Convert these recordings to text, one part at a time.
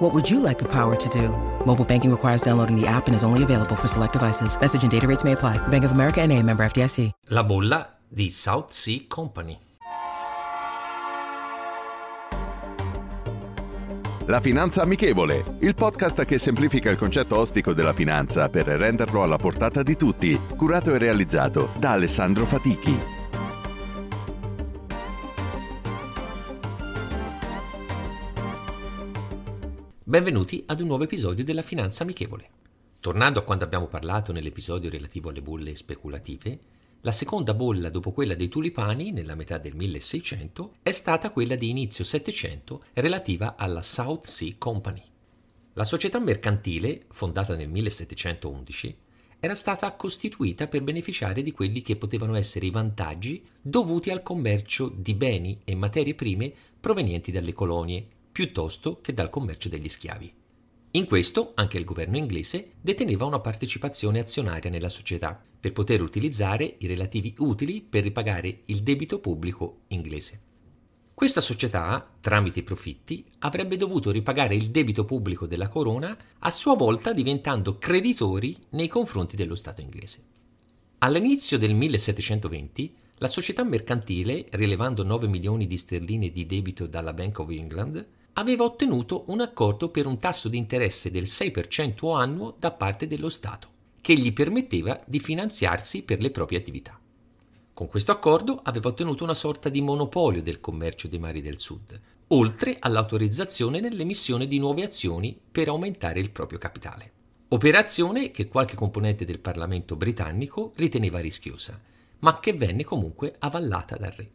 What would you like the power to do? Mobile banking requires downloading the app and is only available for select devices. Message and data rates may apply. Bank of America and a member FDIC. La bolla di South Sea Company. La Finanza Amichevole, il podcast che semplifica il concetto ostico della finanza per renderlo alla portata di tutti, curato e realizzato da Alessandro Fatichi. Benvenuti ad un nuovo episodio della Finanza Amichevole. Tornando a quando abbiamo parlato nell'episodio relativo alle bolle speculative, la seconda bolla dopo quella dei tulipani, nella metà del 1600, è stata quella di inizio Settecento relativa alla South Sea Company. La società mercantile, fondata nel 1711, era stata costituita per beneficiare di quelli che potevano essere i vantaggi dovuti al commercio di beni e materie prime provenienti dalle colonie piuttosto che dal commercio degli schiavi. In questo anche il governo inglese deteneva una partecipazione azionaria nella società per poter utilizzare i relativi utili per ripagare il debito pubblico inglese. Questa società, tramite i profitti, avrebbe dovuto ripagare il debito pubblico della corona, a sua volta diventando creditori nei confronti dello Stato inglese. All'inizio del 1720 la società mercantile, rilevando 9 milioni di sterline di debito dalla Bank of England, aveva ottenuto un accordo per un tasso di interesse del 6% annuo da parte dello Stato, che gli permetteva di finanziarsi per le proprie attività. Con questo accordo aveva ottenuto una sorta di monopolio del commercio dei mari del Sud, oltre all'autorizzazione nell'emissione di nuove azioni per aumentare il proprio capitale. Operazione che qualche componente del Parlamento britannico riteneva rischiosa, ma che venne comunque avallata dal re.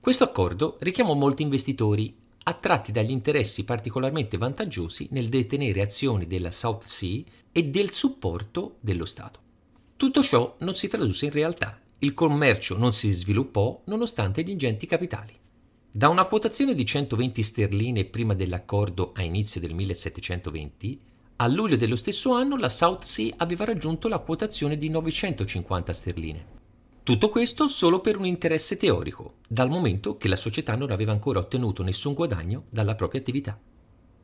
Questo accordo richiamò molti investitori attratti dagli interessi particolarmente vantaggiosi nel detenere azioni della South Sea e del supporto dello Stato. Tutto ciò non si tradusse in realtà. Il commercio non si sviluppò nonostante gli ingenti capitali. Da una quotazione di 120 sterline prima dell'accordo a inizio del 1720, a luglio dello stesso anno la South Sea aveva raggiunto la quotazione di 950 sterline. Tutto questo solo per un interesse teorico, dal momento che la società non aveva ancora ottenuto nessun guadagno dalla propria attività.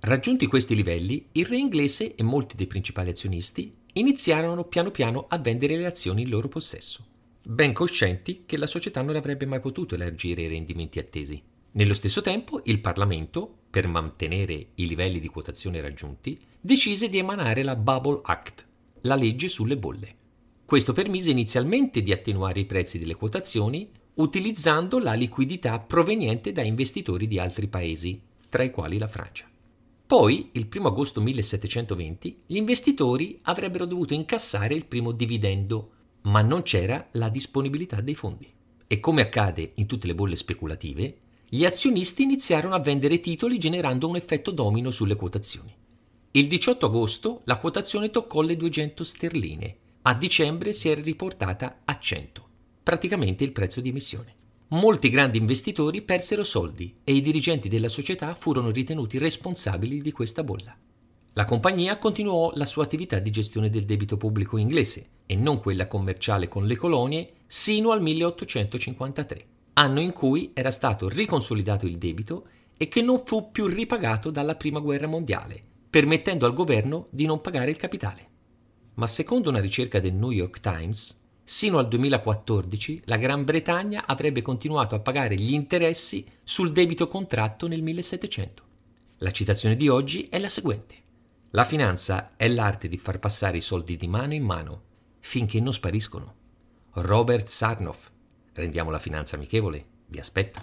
Raggiunti questi livelli, il re inglese e molti dei principali azionisti iniziarono piano piano a vendere le azioni in loro possesso, ben coscienti che la società non avrebbe mai potuto elargire i rendimenti attesi. Nello stesso tempo, il Parlamento, per mantenere i livelli di quotazione raggiunti, decise di emanare la Bubble Act, la legge sulle bolle. Questo permise inizialmente di attenuare i prezzi delle quotazioni utilizzando la liquidità proveniente da investitori di altri paesi, tra i quali la Francia. Poi, il 1 agosto 1720, gli investitori avrebbero dovuto incassare il primo dividendo, ma non c'era la disponibilità dei fondi. E come accade in tutte le bolle speculative, gli azionisti iniziarono a vendere titoli generando un effetto domino sulle quotazioni. Il 18 agosto la quotazione toccò le 200 sterline a dicembre si era riportata a 100, praticamente il prezzo di emissione. Molti grandi investitori persero soldi e i dirigenti della società furono ritenuti responsabili di questa bolla. La compagnia continuò la sua attività di gestione del debito pubblico inglese e non quella commerciale con le colonie sino al 1853, anno in cui era stato riconsolidato il debito e che non fu più ripagato dalla Prima Guerra Mondiale, permettendo al governo di non pagare il capitale ma secondo una ricerca del New York Times, sino al 2014 la Gran Bretagna avrebbe continuato a pagare gli interessi sul debito contratto nel 1700. La citazione di oggi è la seguente. La finanza è l'arte di far passare i soldi di mano in mano finché non spariscono. Robert Sarnoff. Rendiamo la finanza amichevole. Vi aspetta.